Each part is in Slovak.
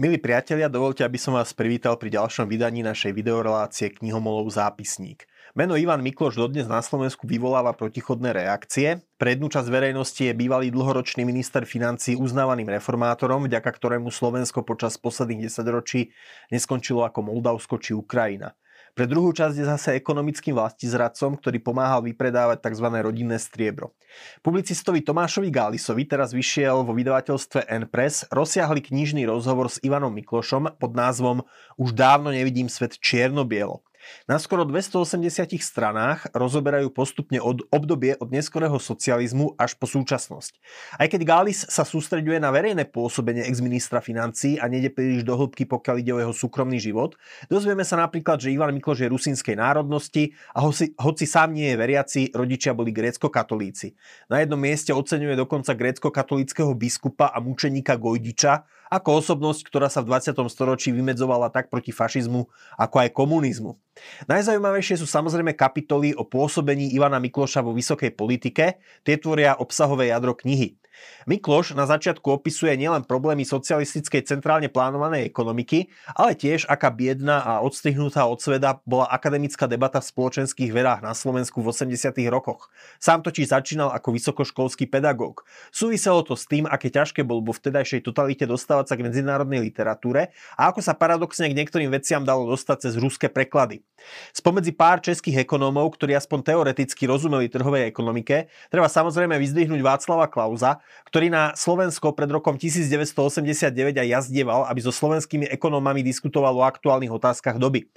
Milí priatelia, dovolte, aby som vás privítal pri ďalšom vydaní našej videorelácie Knihomolov zápisník. Meno Ivan Mikloš dodnes na Slovensku vyvoláva protichodné reakcie. Pre jednu časť verejnosti je bývalý dlhoročný minister financí uznávaným reformátorom, vďaka ktorému Slovensko počas posledných desaťročí neskončilo ako Moldavsko či Ukrajina. Pre druhú časť je zase ekonomickým vlastizradcom, ktorý pomáhal vypredávať tzv. rodinné striebro. Publicistovi Tomášovi Gálisovi teraz vyšiel vo vydavateľstve N-Press rozsiahli knižný rozhovor s Ivanom Miklošom pod názvom Už dávno nevidím svet čierno-bielo. Na skoro 280 stranách rozoberajú postupne od obdobie od neskorého socializmu až po súčasnosť. Aj keď Gális sa sústreďuje na verejné pôsobenie ex-ministra financí a nede príliš do hĺbky, pokiaľ ide o jeho súkromný život, dozvieme sa napríklad, že Ivan Mikloš je rusínskej národnosti a hoci, hoci sám nie je veriaci, rodičia boli grécko-katolíci. Na jednom mieste oceňuje dokonca grécko-katolického biskupa a mučeníka Gojdiča, ako osobnosť, ktorá sa v 20. storočí vymedzovala tak proti fašizmu, ako aj komunizmu. Najzaujímavejšie sú samozrejme kapitoly o pôsobení Ivana Mikloša vo vysokej politike, tie tvoria obsahové jadro knihy. Mikloš na začiatku opisuje nielen problémy socialistickej centrálne plánovanej ekonomiky, ale tiež aká biedna a odstrihnutá od sveda bola akademická debata v spoločenských vedách na Slovensku v 80. rokoch. Sám totiž začínal ako vysokoškolský pedagóg. Súviselo to s tým, aké ťažké bolo vo vtedajšej totalite dostávať sa k medzinárodnej literatúre a ako sa paradoxne k niektorým veciam dalo dostať cez ruské preklady. Spomedzi pár českých ekonómov, ktorí aspoň teoreticky rozumeli trhovej ekonomike, treba samozrejme vyzdvihnúť Václava Klauza, ktorý na Slovensko pred rokom 1989 aj jazdieval, aby so slovenskými ekonómami diskutoval o aktuálnych otázkach doby.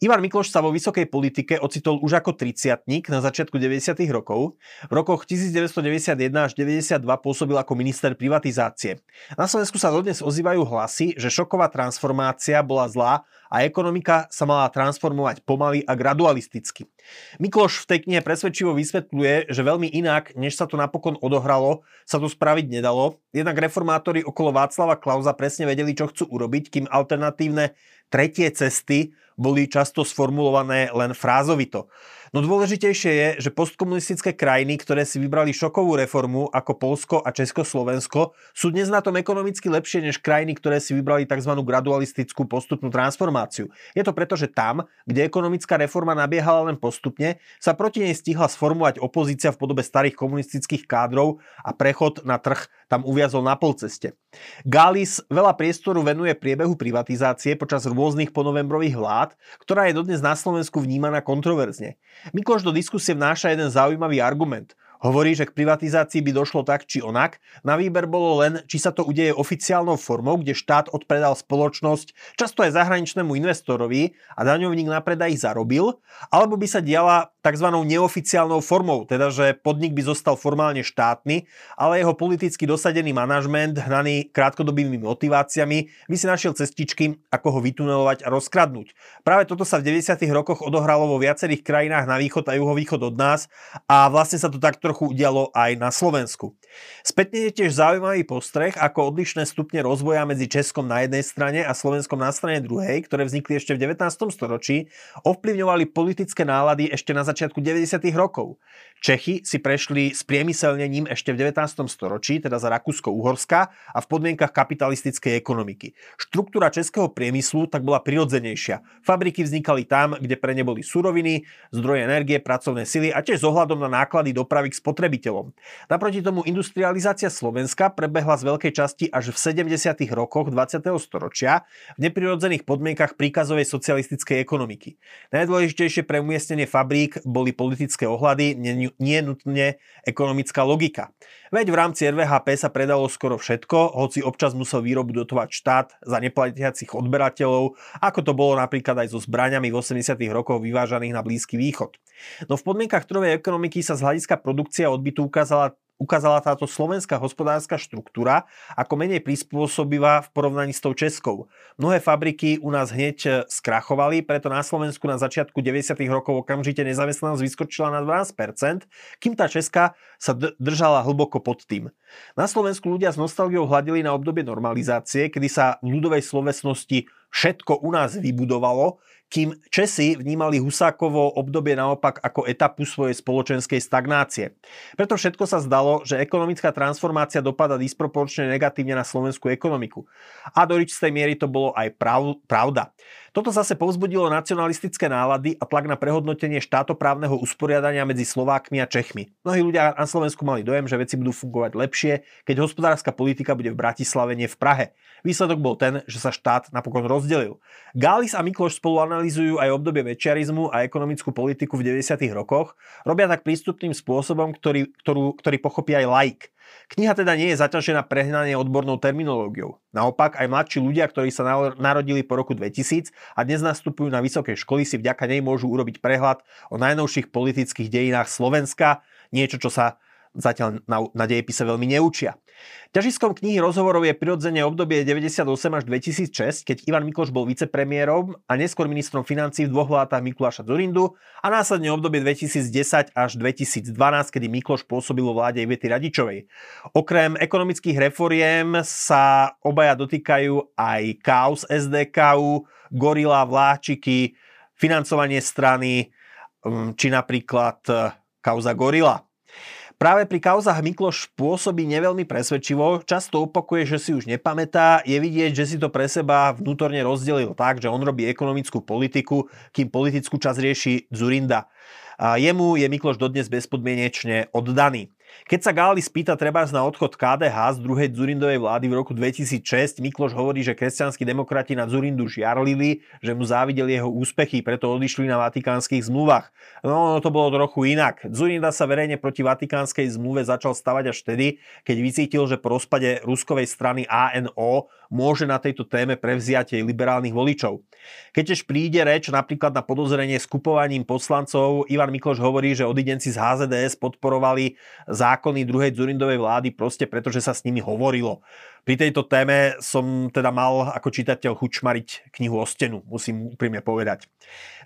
Ivan Mikloš sa vo vysokej politike ocitol už ako 30 na začiatku 90. rokov. V rokoch 1991 až 92 pôsobil ako minister privatizácie. Na Slovensku sa dodnes ozývajú hlasy, že šoková transformácia bola zlá a ekonomika sa mala transformovať pomaly a gradualisticky. Mikloš v tej knihe presvedčivo vysvetľuje, že veľmi inak, než sa to napokon odohralo, sa to spraviť nedalo. Jednak reformátori okolo Václava Klauza presne vedeli, čo chcú urobiť, kým alternatívne tretie cesty boli často sformulované len frázovito. No dôležitejšie je, že postkomunistické krajiny, ktoré si vybrali šokovú reformu ako Polsko a Československo, sú dnes na tom ekonomicky lepšie než krajiny, ktoré si vybrali tzv. gradualistickú postupnú transformáciu. Je to preto, že tam, kde ekonomická reforma nabiehala len postupne, sa proti nej stihla sformovať opozícia v podobe starých komunistických kádrov a prechod na trh tam uviazol na polceste. Galis veľa priestoru venuje priebehu privatizácie počas rôznych ponovembrových vlád, ktorá je dodnes na Slovensku vnímaná kontroverzne. Mikloš do diskusie vnáša jeden zaujímavý argument. Hovorí, že k privatizácii by došlo tak či onak. Na výber bolo len, či sa to udeje oficiálnou formou, kde štát odpredal spoločnosť často aj zahraničnému investorovi a daňovník na predaj zarobil, alebo by sa diala tzv. neoficiálnou formou, teda že podnik by zostal formálne štátny, ale jeho politicky dosadený manažment, hnaný krátkodobými motiváciami, by si našiel cestičky, ako ho vytunelovať a rozkradnúť. Práve toto sa v 90. rokoch odohralo vo viacerých krajinách na východ a juhovýchod od nás a vlastne sa to takto trochu udialo aj na Slovensku. Spätne je tiež zaujímavý postreh, ako odlišné stupne rozvoja medzi Českom na jednej strane a Slovenskom na strane druhej, ktoré vznikli ešte v 19. storočí, ovplyvňovali politické nálady ešte na začiatku 90. rokov. Čechy si prešli s priemyselnením ešte v 19. storočí, teda za Rakúsko-Uhorska a v podmienkach kapitalistickej ekonomiky. Štruktúra českého priemyslu tak bola prirodzenejšia. Fabriky vznikali tam, kde pre ne boli suroviny, zdroje energie, pracovné sily a tiež s ohľadom na náklady dopravy k spotrebiteľom. Naproti tomu industrializácia Slovenska prebehla z veľkej časti až v 70. rokoch 20. storočia v neprirodzených podmienkach príkazovej socialistickej ekonomiky. Najdôležitejšie pre umiestnenie fabrík boli politické ohľady, nie nutne ekonomická logika. Veď v rámci RVHP sa predalo skoro všetko, hoci občas musel výrobu dotovať štát za neplatiacich odberateľov, ako to bolo napríklad aj so zbraňami v 80. rokoch vyvážaných na Blízky východ. No v podmienkach trhovej ekonomiky sa z hľadiska produkcia odbytu ukázala ukázala táto slovenská hospodárska štruktúra ako menej prispôsobivá v porovnaní s tou českou. Mnohé fabriky u nás hneď e, skrachovali, preto na Slovensku na začiatku 90. rokov okamžite nezamestnanosť vyskočila na 12%, kým tá česká sa držala hlboko pod tým. Na Slovensku ľudia s nostalgiou hľadili na obdobie normalizácie, kedy sa v ľudovej slovesnosti všetko u nás vybudovalo, kým Česi vnímali Husákovo obdobie naopak ako etapu svojej spoločenskej stagnácie. Preto všetko sa zdalo, že ekonomická transformácia dopada disproporčne negatívne na slovenskú ekonomiku. A do istej miery to bolo aj pravda. Toto zase povzbudilo nacionalistické nálady a tlak na prehodnotenie štátoprávneho usporiadania medzi Slovákmi a Čechmi. Mnohí ľudia na Slovensku mali dojem, že veci budú fungovať lepšie, keď hospodárska politika bude v Bratislave, nie v Prahe. Výsledok bol ten, že sa štát napokon rozdelil. Gális a Mikloš spolu analizujú aj obdobie večiarizmu a ekonomickú politiku v 90. rokoch. Robia tak prístupným spôsobom, ktorý, ktorú, ktorý pochopí aj laik. Kniha teda nie je zaťažená prehnanie odbornou terminológiou. Naopak, aj mladší ľudia, ktorí sa narodili po roku 2000 a dnes nastupujú na vysoké školy, si vďaka nej môžu urobiť prehľad o najnovších politických dejinách Slovenska, niečo, čo sa zatiaľ na, na dejepise veľmi neučia. Ťažiskom knihy rozhovorov je prirodzene obdobie 98 až 2006, keď Ivan Mikloš bol vicepremiérom a neskôr ministrom financí v dvoch vládach Mikuláša Zurindu a následne obdobie 2010 až 2012, kedy Mikloš pôsobil vo vláde Ivety Radičovej. Okrem ekonomických reforiem sa obaja dotýkajú aj kaos SDKU, gorila, vláčiky, financovanie strany, mm, či napríklad eh, kauza Gorila. Práve pri kauzach Mikloš pôsobí neveľmi presvedčivo, často opakuje, že si už nepamätá, je vidieť, že si to pre seba vnútorne rozdelil tak, že on robí ekonomickú politiku, kým politickú časť rieši Zurinda. A jemu je Mikloš dodnes bezpodmienečne oddaný. Keď sa Gáli spýta treba na odchod KDH z druhej Zurindovej vlády v roku 2006, Mikloš hovorí, že kresťanskí demokrati na Zurindu žiarlili, že mu závideli jeho úspechy, preto odišli na vatikánskych zmluvách. No, to bolo trochu inak. Zurinda sa verejne proti vatikánskej zmluve začal stavať až vtedy, keď vycítil, že po rozpade ruskovej strany ANO môže na tejto téme prevziať jej liberálnych voličov. Keď tiež príde reč napríklad na podozrenie skupovaním poslancov, Ivan Mikloš hovorí, že odidenci z HZDS podporovali zákony druhej Zurindovej vlády proste preto, že sa s nimi hovorilo. Pri tejto téme som teda mal ako čitateľ chučmariť knihu o stenu, musím úprimne povedať.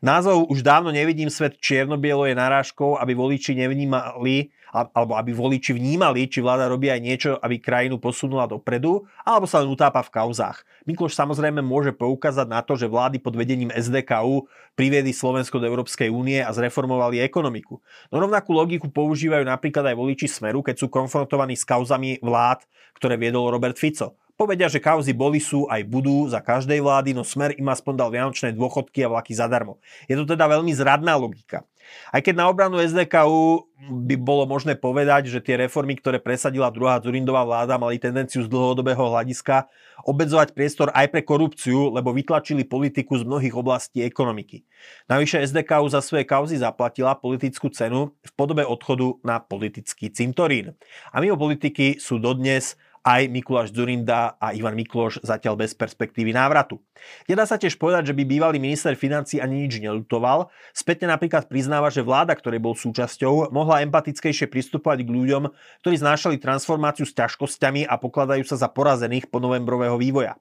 Názov Už dávno nevidím svet čierno-bielo je narážkou, aby voliči nevnímali, alebo aby voliči vnímali, či vláda robí aj niečo, aby krajinu posunula dopredu, alebo sa len utápa v kauzách. Mikloš samozrejme môže poukázať na to, že vlády pod vedením SDKU priviedli Slovensko do Európskej únie a zreformovali ekonomiku. No rovnakú logiku používajú napríklad aj voliči Smeru, keď sú konfrontovaní s kauzami vlád, ktoré viedol Robert Fico. Povedia, že kauzy boli, sú aj budú za každej vlády, no smer im aspoň dal vianočné dôchodky a vlaky zadarmo. Je to teda veľmi zradná logika. Aj keď na obranu SDKU by bolo možné povedať, že tie reformy, ktoré presadila druhá Zurindová vláda, mali tendenciu z dlhodobého hľadiska obedzovať priestor aj pre korupciu, lebo vytlačili politiku z mnohých oblastí ekonomiky. Navyše SDKU za svoje kauzy zaplatila politickú cenu v podobe odchodu na politický cintorín. A mimo politiky sú dodnes aj Mikuláš Zurinda a Ivan Mikloš zatiaľ bez perspektívy návratu. Nedá sa tiež povedať, že by bývalý minister financí ani nič nelutoval. Spätne napríklad priznáva, že vláda, ktorej bol súčasťou, mohla empatickejšie pristupovať k ľuďom, ktorí znášali transformáciu s ťažkosťami a pokladajú sa za porazených po novembrového vývoja.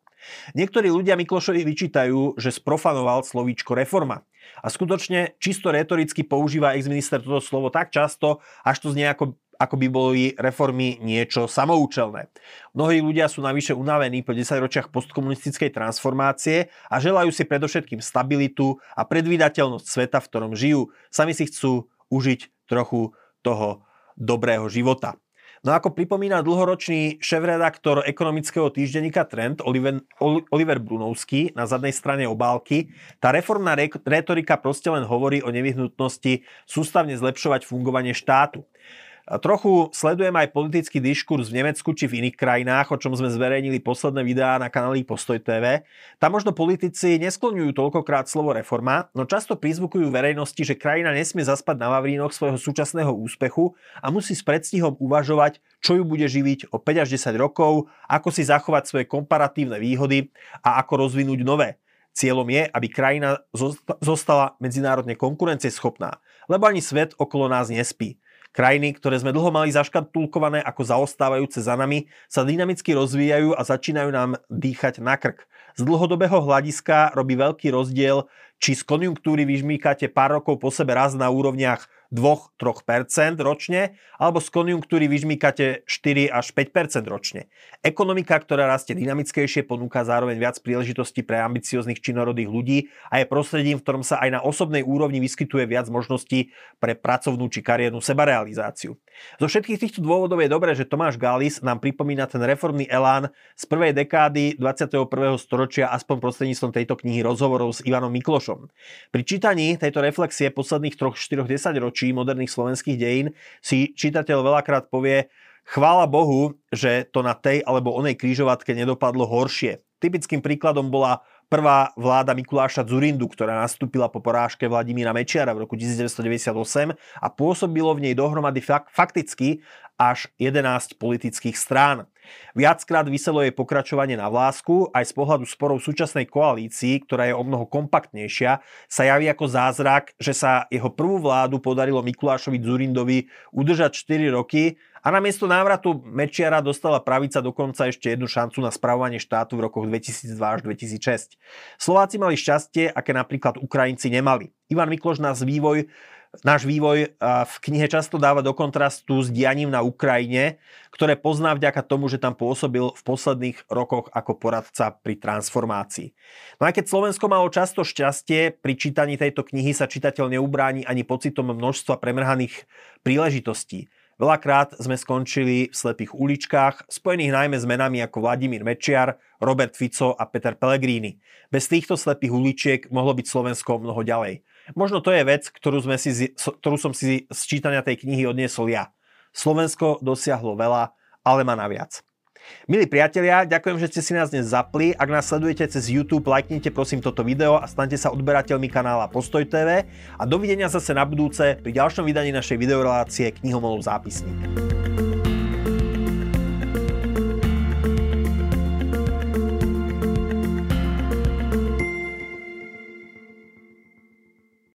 Niektorí ľudia Miklošovi vyčítajú, že sprofanoval slovíčko reforma. A skutočne čisto retoricky používa ex-minister toto slovo tak často, až to znie ako ako by boli reformy niečo samoučelné. Mnohí ľudia sú navyše unavení po 10 ročiach postkomunistickej transformácie a želajú si predovšetkým stabilitu a predvídateľnosť sveta, v ktorom žijú. Sami si chcú užiť trochu toho dobrého života. No ako pripomína dlhoročný šéf-redaktor ekonomického týždenníka Trend Oliver, Oliver Brunovský na zadnej strane obálky, tá reformná retorika proste len hovorí o nevyhnutnosti sústavne zlepšovať fungovanie štátu. Trochu sledujem aj politický diskurs v Nemecku či v iných krajinách, o čom sme zverejnili posledné videá na kanáli Postoj TV. Tam možno politici neskloňujú toľkokrát slovo reforma, no často prizvukujú verejnosti, že krajina nesmie zaspať na Vavrínoch svojho súčasného úspechu a musí s predstihom uvažovať, čo ju bude živiť o 5 až 10 rokov, ako si zachovať svoje komparatívne výhody a ako rozvinúť nové. Cieľom je, aby krajina zostala medzinárodne konkurencieschopná, lebo ani svet okolo nás nespí. Krajiny, ktoré sme dlho mali zaškatulkované ako zaostávajúce za nami, sa dynamicky rozvíjajú a začínajú nám dýchať na krk. Z dlhodobého hľadiska robí veľký rozdiel, či z konjunktúry vyžmýkate pár rokov po sebe raz na úrovniach 2-3% ročne, alebo z konjunktúry vyžmýkate 4 až 5% ročne. Ekonomika, ktorá rastie dynamickejšie, ponúka zároveň viac príležitostí pre ambicióznych činorodých ľudí a je prostredím, v ktorom sa aj na osobnej úrovni vyskytuje viac možností pre pracovnú či kariérnu sebarealizáciu. Zo všetkých týchto dôvodov je dobré, že Tomáš Galis nám pripomína ten reformný elán z prvej dekády 21. storočia aspoň prostredníctvom tejto knihy rozhovorov s Ivanom Miklošom. Pri čítaní tejto reflexie posledných 3-4 ročí moderných slovenských dejín si čitateľ veľakrát povie, chvála Bohu, že to na tej alebo onej krížovatke nedopadlo horšie. Typickým príkladom bola prvá vláda Mikuláša Zurindu, ktorá nastúpila po porážke Vladimíra Mečiara v roku 1998 a pôsobilo v nej dohromady fakticky až 11 politických strán. Viackrát vyselo jej pokračovanie na vlásku, aj z pohľadu sporov súčasnej koalícii, ktorá je o mnoho kompaktnejšia, sa javí ako zázrak, že sa jeho prvú vládu podarilo Mikulášovi Zurindovi udržať 4 roky a namiesto návratu Mečiara dostala pravica dokonca ešte jednu šancu na spravovanie štátu v rokoch 2002 až 2006. Slováci mali šťastie, aké napríklad Ukrajinci nemali. Ivan Mikloš nás vývoj náš vývoj v knihe často dáva do kontrastu s dianím na Ukrajine, ktoré pozná vďaka tomu, že tam pôsobil v posledných rokoch ako poradca pri transformácii. No aj keď Slovensko malo často šťastie, pri čítaní tejto knihy sa čitateľ neubráni ani pocitom množstva premrhaných príležitostí. Veľakrát sme skončili v slepých uličkách, spojených najmä s menami ako Vladimír Mečiar, Robert Fico a Peter Pellegrini. Bez týchto slepých uličiek mohlo byť Slovensko mnoho ďalej. Možno to je vec, ktorú, sme si, ktorú som si z čítania tej knihy odniesol ja. Slovensko dosiahlo veľa, ale má naviac. Milí priatelia, ďakujem, že ste si nás dnes zapli. Ak nás sledujete cez YouTube, lajknite prosím toto video a stante sa odberateľmi kanála Postoj TV a dovidenia zase na budúce pri ďalšom vydaní našej videorelácie Knihomolov zápisník.